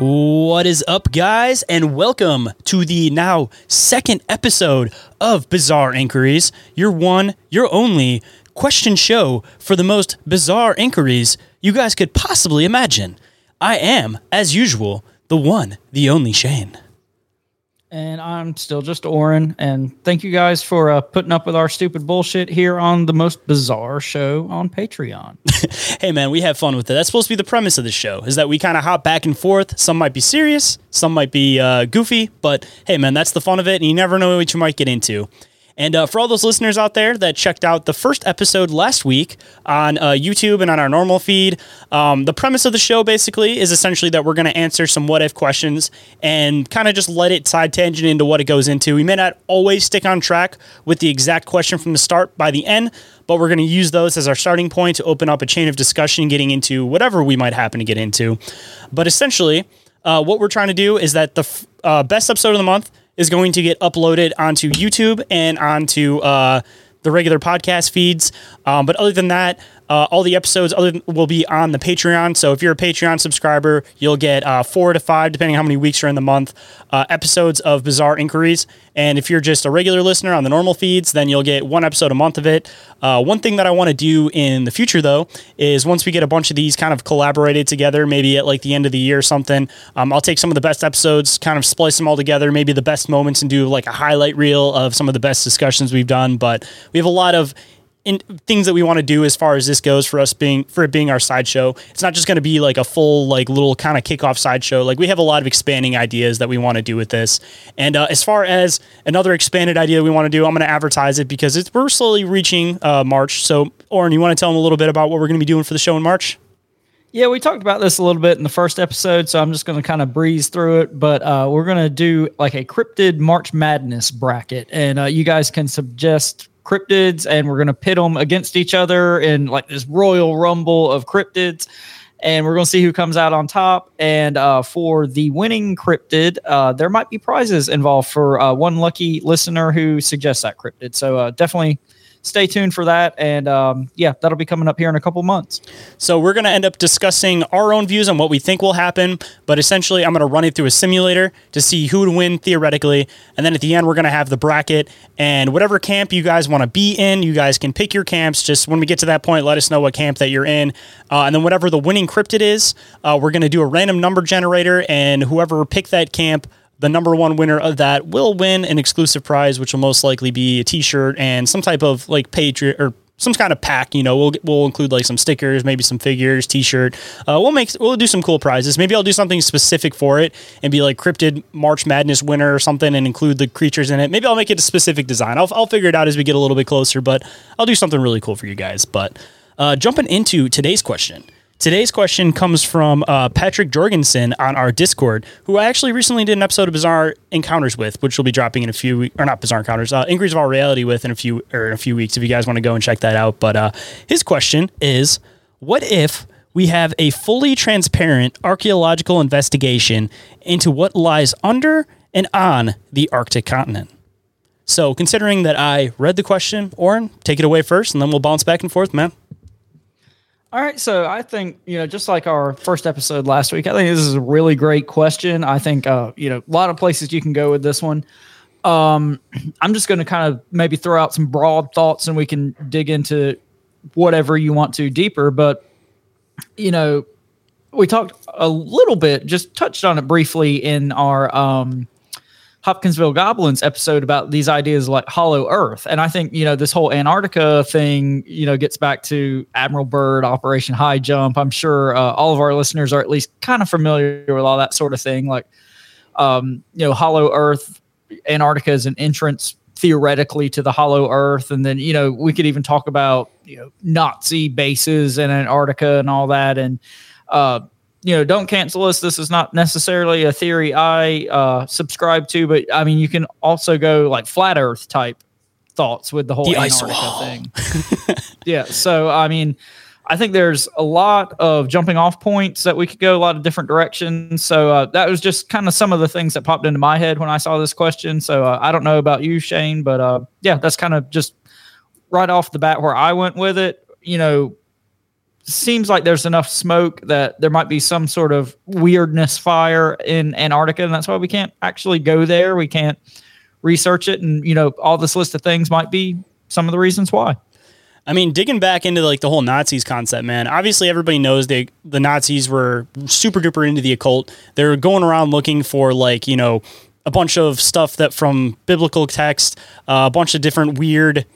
What is up, guys, and welcome to the now second episode of Bizarre Inquiries, your one, your only question show for the most bizarre inquiries you guys could possibly imagine. I am, as usual, the one, the only Shayn. And I'm still just Orin. And thank you guys for uh, putting up with our stupid bullshit here on the most bizarre show on Patreon. Hey, man, we have fun with it. That's supposed to be the premise of the show, is that we kind of hop back and forth. Some might be serious, some might be uh, goofy, but hey, man, that's the fun of it, and you never know what you might get into. And uh, for all those listeners out there that checked out the first episode last week on uh, YouTube and on our normal feed, um, the premise of the show basically is essentially that we're going to answer some what if questions and kind of just let it side tangent into what it goes into. We may not always stick on track with the exact question from the start by the end, but we're going to use those as our starting point to open up a chain of discussion getting into whatever we might happen to get into. But essentially, uh, what we're trying to do is that the f- uh, best episode of the month is going to get uploaded onto YouTube and onto uh, the regular podcast feeds. Um, but other than that, uh, all the episodes other than, will be on the Patreon. So if you're a Patreon subscriber, you'll get uh, four to five, depending on how many weeks are in the month, uh, episodes of Bizarre Inquiries. And if you're just a regular listener on the normal feeds, then you'll get one episode a month of it. Uh, one thing that I want to do in the future, though, is once we get a bunch of these kind of collaborated together, maybe at like the end of the year or something, um, I'll take some of the best episodes, kind of splice them all together, maybe the best moments, and do like a highlight reel of some of the best discussions we've done. But we have a lot of in things that we want to do as far as this goes for us being for it being our sideshow. It's not just going to be like a full like little kind of kickoff sideshow. Like we have a lot of expanding ideas that we want to do with this. And uh, as far as another expanded idea we want to do, I'm going to advertise it because it's we're slowly reaching uh, March. So, Orin, you want to tell them a little bit about what we're going to be doing for the show in March? yeah, we talked about this a little bit in the first episode, so I'm just going to kind of breeze through it. But uh, we're going to do like a cryptid March Madness bracket. And uh, you guys can suggest cryptids, and we're going to pit them against each other in like this royal rumble of cryptids. and we're going to see who comes out on top. And uh, for the winning cryptid, uh, there might be prizes involved for uh, one lucky listener who suggests that cryptid. So uh, definitely stay tuned for that. And um, yeah, that'll be coming up here in a couple months. So we're going to end up discussing our own views on what we think will happen, but essentially I'm going to run it through a simulator to see who would win theoretically, and then at the end we're going to have the bracket and whatever camp you guys want to be in, you guys can pick your camps. Just when we get to that point, let us know what camp that you're in, uh, and then whatever the winning cryptid is, uh, we're going to do a random number generator, and whoever picked that camp the number one winner of that will win an exclusive prize, which will most likely be a T-shirt and some type of like Patriot or some kind of pack. You know, we'll we'll include like some stickers, maybe some figures, T-shirt. Uh, we'll make we'll do some cool prizes. Maybe I'll do something specific for it and be like cryptid March Madness winner or something, and include the creatures in it. Maybe I'll make it a specific design. I'll I'll figure it out as we get a little bit closer, but I'll do something really cool for you guys. But uh, jumping into today's question. Today's question comes from uh, Patrick Jorgenson on our Discord, who I actually recently did an episode of Bizarre Encounters with, which will be dropping in a few or not Bizarre Encounters, uh, Inquiries of Our Reality with in a few or in a few weeks. If you guys want to go and check that out, but uh, his question is, what if we have a fully transparent archaeological investigation into what lies under and on the Arctic continent? So, considering that I read the question, Orin, take it away first, and then we'll bounce back and forth, man. All right, so I think you know, just like our first episode last week, I think this is a really great question. I think uh, you know, a lot of places you can go with this one. Um, I'm just going to kind of maybe throw out some broad thoughts, and we can dig into whatever you want to deeper. But you know, we talked a little bit, just touched on it briefly in our um, Hopkinsville Goblins episode about these ideas like Hollow Earth. And I think, you know, this whole Antarctica thing, you know, gets back to Admiral Byrd, Operation High Jump. I'm sure uh, all of our listeners are at least kind of familiar with all that sort of thing. Like, um, you know, Hollow Earth, Antarctica is an entrance theoretically to the Hollow Earth. And then, you know, we could even talk about, you know, Nazi bases in Antarctica and all that. And, uh, you know, don't cancel us. This is not necessarily a theory I uh, subscribe to, but I mean, you can also go like flat Earth type thoughts with the whole The Antarctica thing. yeah. So, I mean, I think there's a lot of jumping off points that we could go a lot of different directions. So uh, that was just kind of some of the things that popped into my head when I saw this question. So uh, I don't know about you, Shayn, but uh, yeah, that's kind of just right off the bat where I went with it. You know, seems like there's enough smoke that there might be some sort of weirdness fire in Antarctica, and that's why we can't actually go there. We can't research it, and you know, all this list of things might be some of the reasons why. I mean, digging back into like the whole Nazis concept, man. Obviously, everybody knows they the Nazis were super duper into the occult. They were going around looking for like you know a bunch of stuff that from biblical text, uh, a bunch of different weird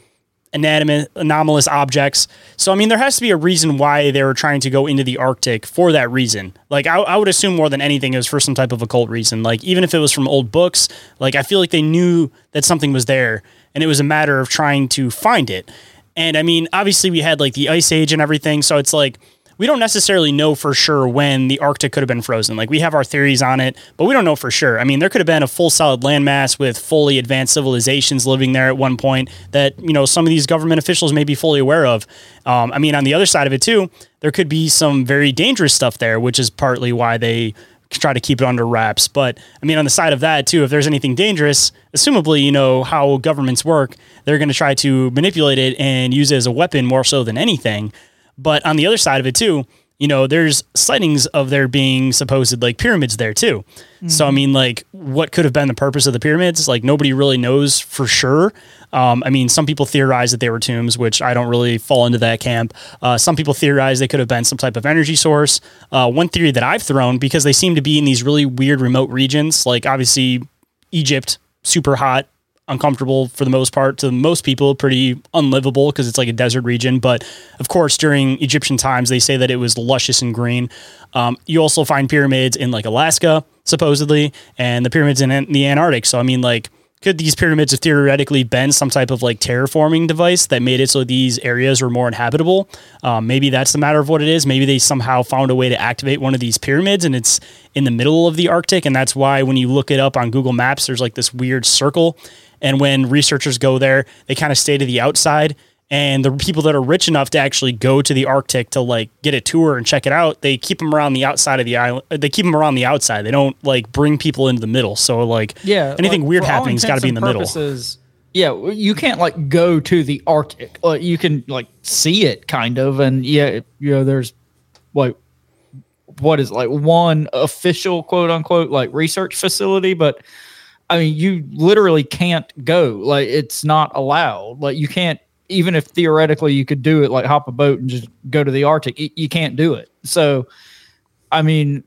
anomalous objects. So I mean, there has to be a reason why they were trying to go into the Arctic for that reason. Like I, I would assume more than anything, it was for some type of occult reason. Like even if it was from old books, like I feel like they knew that something was there, and it was a matter of trying to find it. And I mean, obviously, we had like the ice age and everything. So it's like, we don't necessarily know for sure when the Arctic could have been frozen. Like, we have our theories on it, but we don't know for sure. I mean, there could have been a full solid landmass with fully advanced civilizations living there at one point that, you know, some of these government officials may be fully aware of. Um, I mean, on the other side of it, too, there could be some very dangerous stuff there, which is partly why they try to keep it under wraps. But I mean, on the side of that too, if there's anything dangerous, assumably, you know how governments work, they're going to try to manipulate it and use it as a weapon more so than anything. But on the other side of it too, you know, there's sightings of there being supposed like pyramids there too. So I mean, like, what could have been the purpose of the pyramids? Like, nobody really knows for sure. Um, I mean, some people theorize that they were tombs, which I don't really fall into that camp. Uh, some people theorize they could have been some type of energy source. Uh, one theory that I've thrown because they seem to be in these really weird remote regions, like obviously Egypt, super hot, uncomfortable for the most part to most people pretty unlivable because it's like a desert region but of course during egyptian times they say that it was luscious and green um, you also find pyramids in like alaska supposedly and the pyramids in the antarctic so i mean like could these pyramids have theoretically been some type of like terraforming device that made it so these areas were more inhabitable? Um, maybe that's the matter of what it is. Maybe they somehow found a way to activate one of these pyramids and it's in the middle of the Arctic. And that's why when you look it up on Google Maps, there's like this weird circle. And when researchers go there, they kind of stay to the outside. And the people that are rich enough to actually go to the Arctic to like get a tour and check it out, they keep them around the outside of the island. They keep them around the outside. They don't like bring people into the middle. So like, Yeah, anything like, weird happening has got to be in the and middle. Yeah, you can't like go to the Arctic. Like, you can like see it kind of, and yeah, you know, there's like what is it, like one official quote unquote like research facility, but I mean, you literally can't go. Like, it's not allowed. Like, you can't even if theoretically you could do it, like hop a boat and just go to the Arctic. y- You can't do it. So, I mean,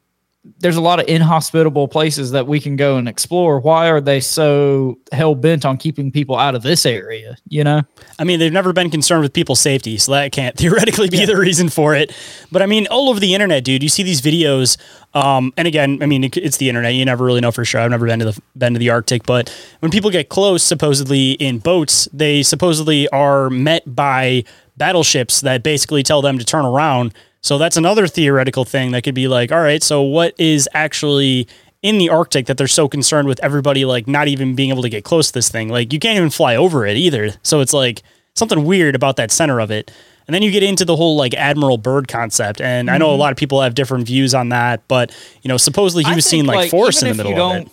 there's a lot of inhospitable places that we can go and explore. Why are they so hell bent on keeping people out of this area? You know, I mean, they've never been concerned with people's safety, so that can't theoretically be the reason for it. But I mean, all over the internet, dude, you see these videos. Um, and again, I mean, it- it's the internet. You never really know for sure. I've never been to the been to the Arctic, but when people get close, supposedly in boats, they supposedly are met by battleships that basically tell them to turn around. So that's another theoretical thing that could be like, all right, so what is actually in the Arctic that they're so concerned with everybody like not even being able to get close to this thing? Like you can't even fly over it either. So it's like something weird about that center of it. And then you get into the whole like Admiral Byrd concept, and I know a lot of people have different views on that, but you know, supposedly he Mm-hmm. I was think, seeing like, forests in the middle of it.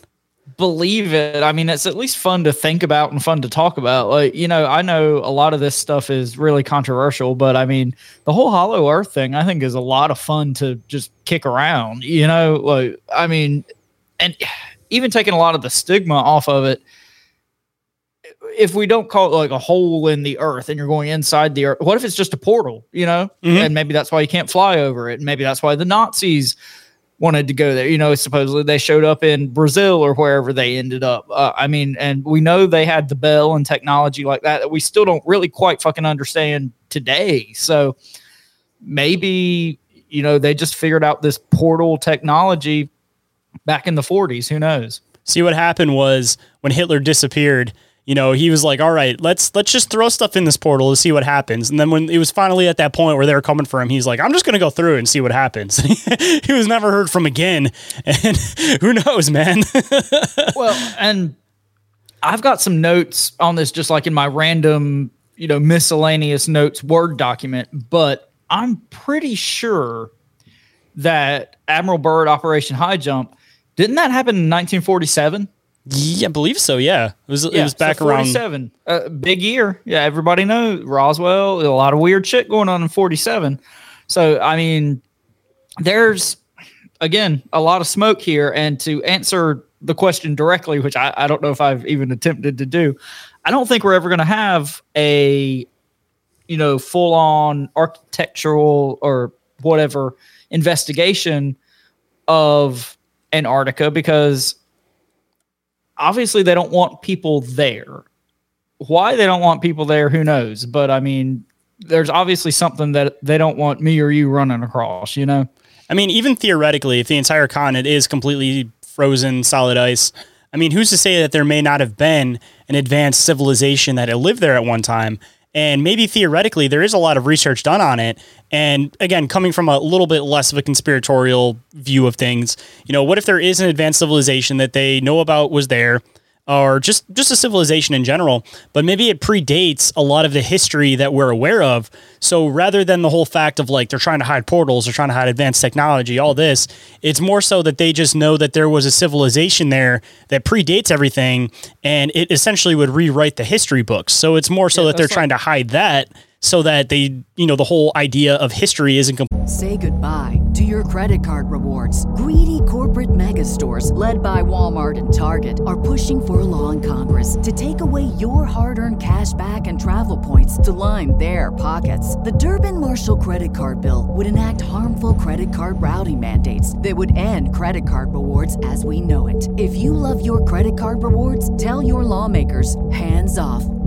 Believe it. I mean, it's at least fun to think about and fun to talk about. Like, you know, I know a lot of this stuff is really controversial, but I mean, the whole Hollow Earth thing, I think, is a lot of fun to just kick around. You know, like, I mean, and even taking a lot of the stigma off of it. If we don't call it like a hole in the earth and you're going inside the earth, what if it's just a portal, you know? Mm-hmm. And maybe that's why you can't fly over it. And maybe that's why the Nazis wanted to go there. You know, supposedly they showed up in Brazil or wherever they ended up. Uh, I mean, and we know they had the bell and technology like that that we still don't really quite fucking understand today. So maybe, you know, they just figured out this portal technology back in the 40s. Who knows? See what happened was when Hitler disappeared, you know, he was like, "All right, let's let's just throw stuff in this portal to see what happens." And then when it was finally at that point where they were coming for him, he's like, "I'm just going to go through and see what happens." he was never heard from again, and who knows, man? well, and I've got some notes on this, just like in my random, you know, miscellaneous notes Word document, but I'm pretty sure that Admiral Byrd Operation High Jump didn't that happen in 1947? Yeah, I believe so. Yeah, it was it was so back around. 47. Uh, big year. Yeah, everybody knows Roswell. A lot of weird shit going on in 47. So, I mean, there's again a lot of smoke here. And to answer the question directly, which I, I don't know if I've even attempted to do, I don't think we're ever going to have a you know full on architectural or whatever investigation of Antarctica because obviously they don't want people there. Why they don't want people there, who knows? But I mean, there's obviously something that they don't want me or you running across, you know? I mean, even theoretically, if the entire continent is completely frozen solid ice, I mean, who's to say that there may not have been an advanced civilization that had lived there at one time? And maybe theoretically, there is a lot of research done on it. And again, coming from a little bit less of a conspiratorial view of things, you know, what if there is an advanced civilization that they know about was there? Or just just a civilization in general, but maybe it predates a lot of the history that we're aware of. So rather than the whole fact of like they're trying to hide portals, they're trying to hide advanced technology, all this, it's more so that they just know that there was a civilization there that predates everything, and it essentially would rewrite the history books. So it's more so that they're that's trying to hide that so that they, you know, the whole idea of history isn't complete. Say goodbye to your credit card rewards. Greedy corporate mega stores, led by Walmart and Target, are pushing for a law in Congress to take away your hard earned cash back and travel points to line their pockets. The Durbin Marshall credit card bill would enact harmful credit card routing mandates that would end credit card rewards as we know it. If you love your credit card rewards, tell your lawmakers hands off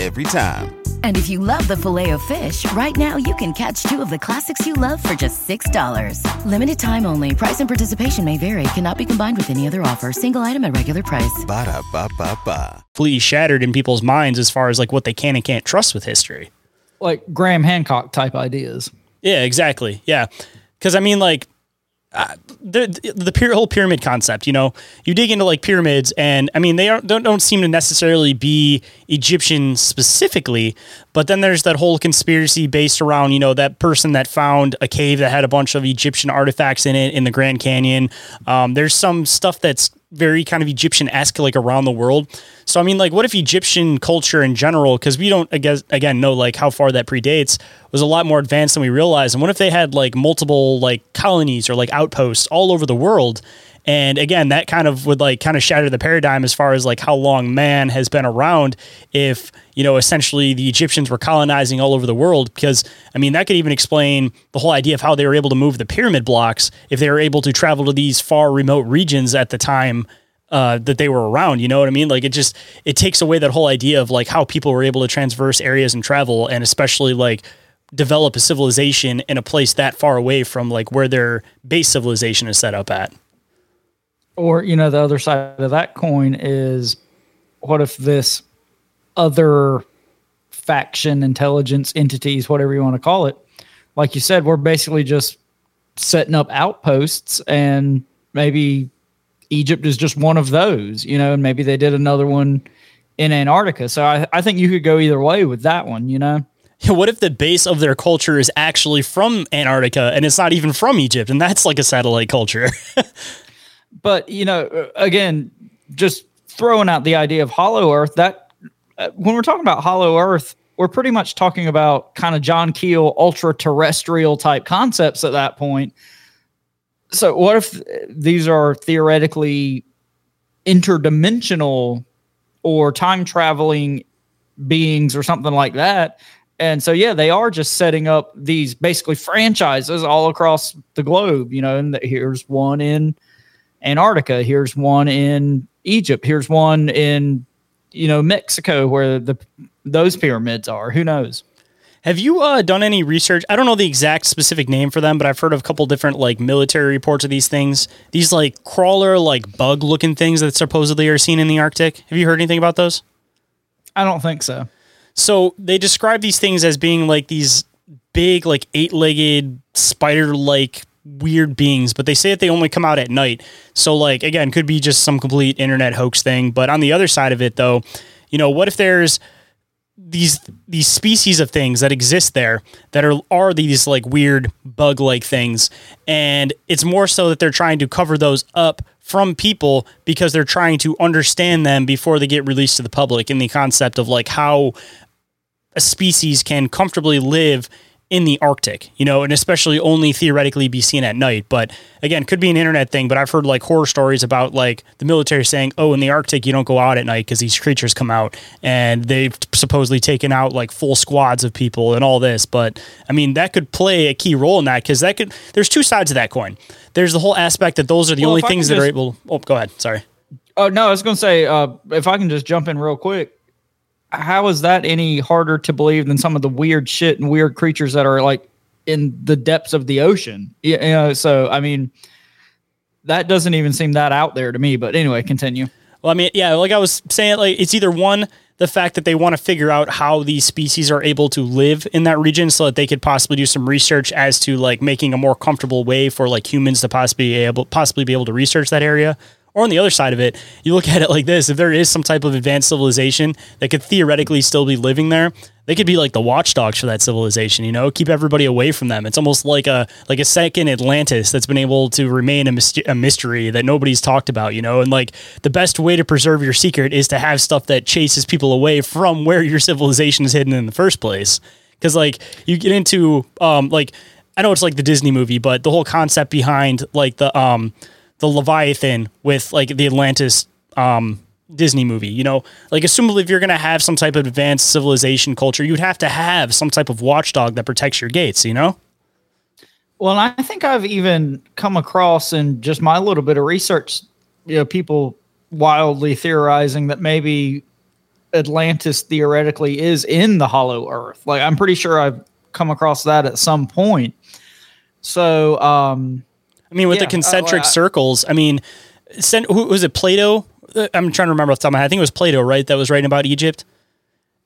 Every time. And if you love the Filet-O-Fish, right now you can catch two of the classics you love for just $6. Limited time only. Price and participation may vary. Cannot be combined with any other offer. Single item at regular price. Ba-da-ba-ba-ba. completely shattered in people's minds as far as like what they can and can't trust with history. Like Graham Hancock type ideas. Yeah, exactly. Yeah, because I mean, like uh, the the whole pyramid concept. You know, you dig into like pyramids, and I mean, they don't don't seem to necessarily be Egyptian specifically, but then there's that whole conspiracy based around you know that person that found a cave that had a bunch of Egyptian artifacts in it in the Grand Canyon. Um, there's some stuff that's very kind of Egyptian esque, like around the world. So, I mean, like, what if Egyptian culture in general, because we don't, again, know like how far that predates, was a lot more advanced than we realized. And what if they had like multiple like colonies or like outposts all over the world? And again, that kind of would like kind of shatter the paradigm as far as like how long man has been around. If, you know, essentially the Egyptians were colonizing all over the world, because I mean, that could even explain the whole idea of how they were able to move the pyramid blocks if they were able to travel to these far remote regions at the time. Uh, that they were around, you know what I mean? Like it just it takes away that whole idea of like how people were able to transverse areas and travel, and especially like develop a civilization in a place that far away from like where their base civilization is set up at. Or, you know, the other side of that coin is what if this other faction, intelligence, entities, whatever you want to call it, like you said, we're basically just setting up outposts and maybe Egypt is just one of those, you know, and maybe they did another one in Antarctica. So I, I think you could go either way with that one, you know? What if the base of their culture is actually from Antarctica and it's not even from Egypt and that's like a satellite culture? but you know, again, just throwing out the idea of hollow Earth. That uh, when we're talking about hollow Earth, we're pretty much talking about kind of John Keel ultra terrestrial type concepts at that point. So, what if these are theoretically interdimensional or time traveling beings or something like that? And so, yeah, they are just setting up these basically franchises all across the globe, you know, and here's one in Antarctica. Here's one in Egypt. Here's one in you know Mexico where the those pyramids are. Who knows? Have you uh, done any research? I don't know the exact specific name for them, but I've heard of a couple different like military reports of these things. These like crawler, like bug looking things that supposedly are seen in the Arctic. Have you heard anything about those? I don't think so. So they describe these things as being like these big, like eight legged spider like weird beings, but they say that they only come out at night. So, like, again, could be just some complete internet hoax thing. But on the other side of it, though, you know, what if there's these these species of things that exist there that are are these like weird bug like things and it's more so that they're trying to cover those up from people because they're trying to understand them before they get released to the public in the concept of like how a species can comfortably live in the Arctic, you know, and especially only theoretically be seen at night. But again, could be an internet thing, but I've heard like horror stories about like the military saying, oh, in the Arctic, you don't go out at night because these creatures come out and they've supposedly taken out like full squads of people and all this. But I mean, that could play a key role in that because that could, there's two sides of that coin. There's the whole aspect that those are the well, only things that just, are able, oh, go ahead. Sorry. Oh, no, I was going to say, uh, if I can just jump in real quick how is that any harder to believe than some of the weird shit and weird creatures that are like in the depths of the ocean? You know, so I mean, that doesn't even seem that out there to me. But anyway, continue. Well, I mean, yeah, like I was saying, like it's either one the fact that they want to figure out how these species are able to live in that region so that they could possibly do some research as to like making a more comfortable way for like humans to possibly able possibly be able to research that area or on the other side of it, you look at it like this: if there is some type of advanced civilization that could theoretically still be living there, they could be like the watchdogs for that civilization. You know, keep everybody away from them. It's almost like a like a second Atlantis that's been able to remain a, myst- a mystery that nobody's talked about. You know, and like the best way to preserve your secret is to have stuff that chases people away from where your civilization is hidden in the first place. Because like you get into um like I know it's like the Disney movie, but the whole concept behind like the um the Leviathan with like the Atlantis um, Disney movie. You know, like assumably if you're going to have some type of advanced civilization culture, you'd have to have some type of watchdog that protects your gates. You know. Well, I think I've even come across in just my little bit of research, you know, people wildly theorizing that maybe Atlantis theoretically is in the Hollow Earth. Like I'm pretty sure I've come across that at some point. So, um, I mean, with yeah, the concentric uh, well, circles, I mean, who was it? Plato. Uh, I'm trying to remember off the top of my head. I think it was Plato, right? That was writing about Egypt,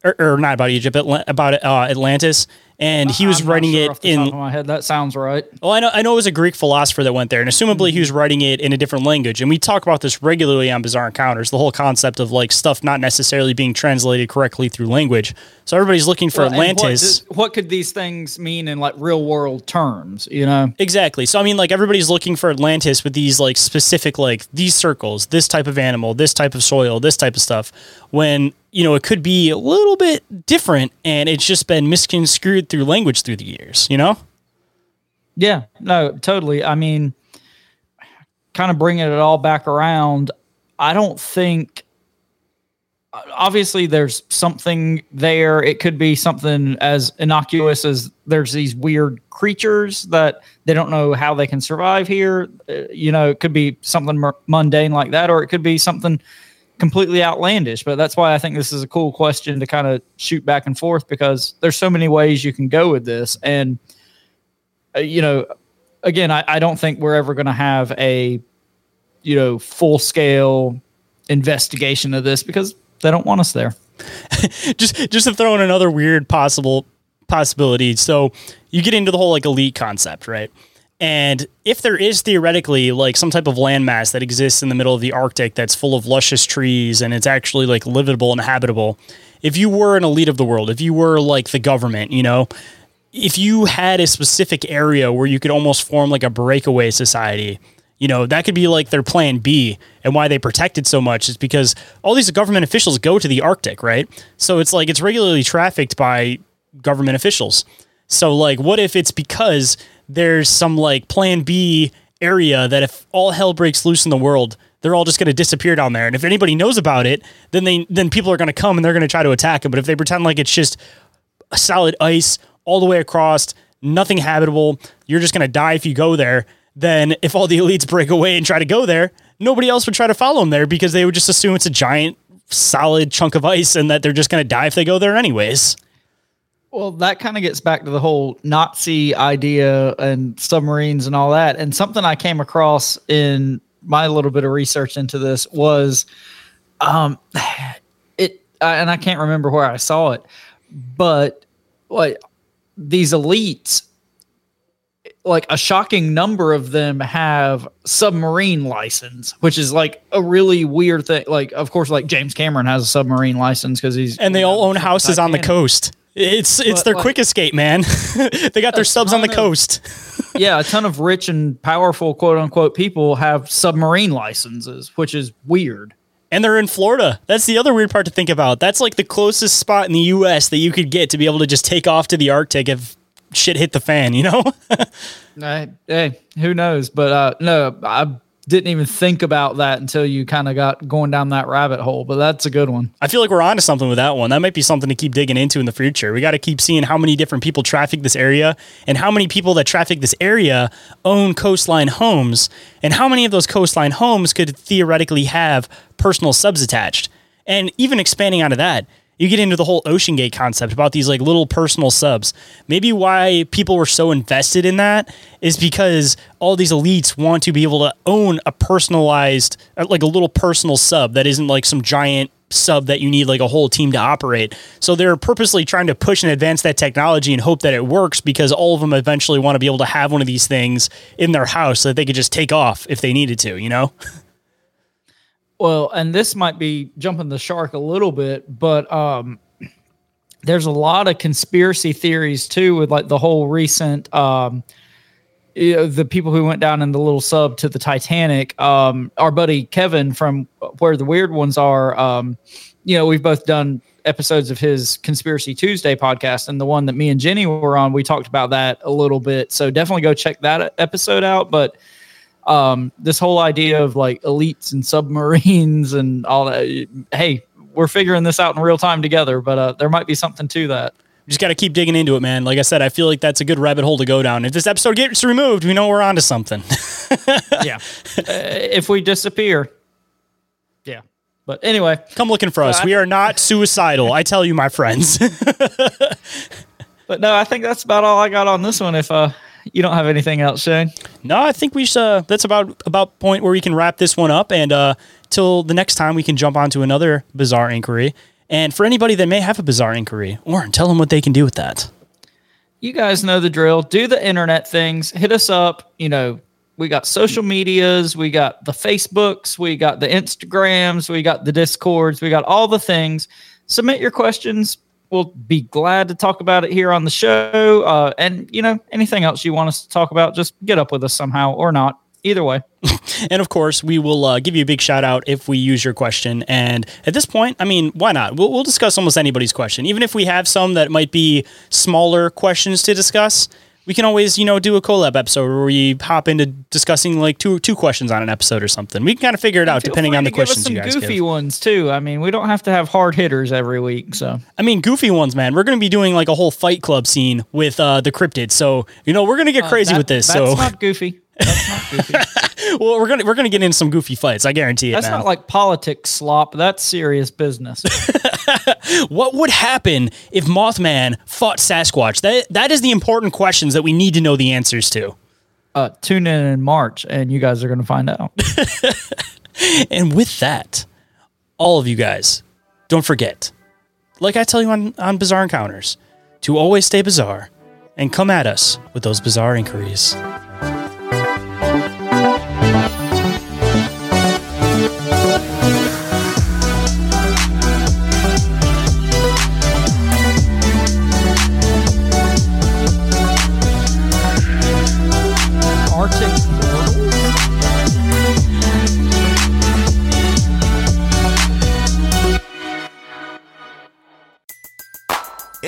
or, or not about Egypt, but about uh, Atlantis. And he was I'm writing sure it off the top in of my head. That sounds right. well, I know I know it was a Greek philosopher that went there, and assumably he was mm-hmm. writing it in a different language. And we talk about this regularly on Bizarre Encounters, the whole concept of like stuff not necessarily being translated correctly through language. So everybody's looking for Well, and what Atlantis. What, could these things mean in like real world terms? You know, Exactly. So I mean, like everybody's looking for Atlantis with these like specific like these circles, this type of animal, this type of soil, this type of stuff. When you know it could be a little bit different, and it's just been misconstrued through language through the years. You know. Yeah, no, totally. I mean, kind of bringing it all back around, I don't think. Obviously, there's something there. It could be something as innocuous as there's these weird creatures that they don't know how they can survive here. Uh, you know, it could be something mundane like that, or it could be something completely outlandish. But that's why I think this is a cool question to kind of shoot back and forth because there's so many ways you can go with this. And uh, you know, again, I, I don't think we're ever going to have a, you know, full scale investigation of this because they don't want us there. just just to throw in another weird possible possibility. So you get into the whole like elite concept, right? And if there is theoretically like some type of landmass that exists in the middle of the Arctic that's full of luscious trees and it's actually like livable and habitable, if you were an elite of the world, if you were like the government, you know, if you had a specific area where you could almost form like a breakaway society, you know, that could be like their plan B. And why they protect it so much is because all these government officials go to the Arctic, right? So it's like it's regularly trafficked by government officials. So like what if it's because there's some like plan B area that if all hell breaks loose in the world, they're all just going to disappear down there. And if anybody knows about it, then they then people are going to come and they're going to try to attack them. But if they pretend like it's just a solid ice all the way across, nothing habitable. You're just going to die if you go there. Then, if all the elites break away and try to go there, nobody else would try to follow them there because they would just assume it's a giant, solid chunk of ice and that they're just going to die if they go there anyways. Well, that kind of gets back to the whole Nazi idea and submarines and all that. And something I came across in my little bit of research into this was um it and I can't remember where I saw it, but like these elites like a shocking number of them have submarine license, which is like a really weird thing. Like, of course, like James Cameron has a submarine license because he's And they all own houses on the coast. It's it's But, their like- quick escape, man. they got their subs on the of- coast. yeah, a ton of rich and powerful quote unquote people have submarine licenses, which is weird. And they're in Florida. That's the other weird part to think about. That's like the closest spot in the US that you could get to be able to just take off to the Arctic if shit hit the fan, you know? Hey, hey, who knows? But uh, no, I didn't even think about that until you kind of got going down that rabbit hole. But that's a good one. I feel like we're onto something with that one. That might be something to keep digging into in the future. We got to keep seeing how many different people traffic this area and how many people that traffic this area own coastline homes and how many of those coastline homes could theoretically have personal subs attached. And even expanding out of that, you get into the whole Ocean Gate concept about these like little personal subs. Maybe why people were so invested in that is because all these elites want to be able to own a personalized, uh, like a little personal sub that isn't like some giant sub that you need like a whole team to operate. So they're purposely trying to push and advance that technology and hope that it works because all of them eventually want to be able to have one of these things in their house so that they could just take off if they needed to, you know? Well, and this might be jumping the shark a little bit, but um, there's a lot of conspiracy theories too with like the whole recent um, you know, the people who went down in the little sub to the Titanic. Um, our buddy Kevin from where the weird ones are. Um, you know, we've both done episodes of his Conspiracy Tuesday podcast, and the one that me and Jenny were on, we talked about that a little bit. So definitely go check that episode out. But um, this whole idea of like elites and submarines and all that. Hey, we're figuring this out in real time together, but uh, there might be something to that. just got to keep digging into it, man. Like I said, I feel like that's a good rabbit hole to go down. If this episode gets removed, we know we're onto something. yeah. Uh, if we disappear, yeah. But anyway, Come looking for us. I- We are not suicidal. I tell you, my friends. but no, I think that's about all I got on this one. If uh, you don't have anything else, Shayn. no, I think we should. Uh, that's about about point where we can wrap this one up, and uh, till the next time we can jump onto another bizarre inquiry. And for anybody that may have a bizarre inquiry, Warren, tell them what they can do with that. you guys know the drill. Do the internet things. Hit us up. You know, we got social medias, we got the Facebooks, we got the Instagrams, we got the Discords, we got all the things. Submit your questions. We'll be glad to talk about it here on the show. Uh, and you know, anything else you want us to talk about, just get up with us somehow or not. Either way. And of course, we will uh, give you a big shout out if we use your question. And at this point, I mean, why not? We'll, we'll discuss almost anybody's question, even if we have some that might be smaller questions to discuss. We can always, you know, do a collab episode where we hop into discussing like two two questions on an episode or something. We can kind of figure it out depending on the to give us questions some you guys goofy give. ones too. I mean, we don't have to have hard hitters every week. So I mean, goofy ones, man. We're going to be doing like a whole Fight Club scene with uh, the cryptid. So you know, we're going to get crazy Uh, That- with this. That's So not goofy. That's not goofy. well, we're gonna we're gonna get into some goofy fights. I guarantee it, That's not like politics slop. That's serious business. what would happen if Mothman fought Sasquatch? That that is the important questions that we need to know the answers to. uh, tune in in March, and you guys are going to find out. And with that, all of you guys, don't forget, like I tell you on, on Bizarre Encounters, to always stay bizarre and come at us with those bizarre inquiries.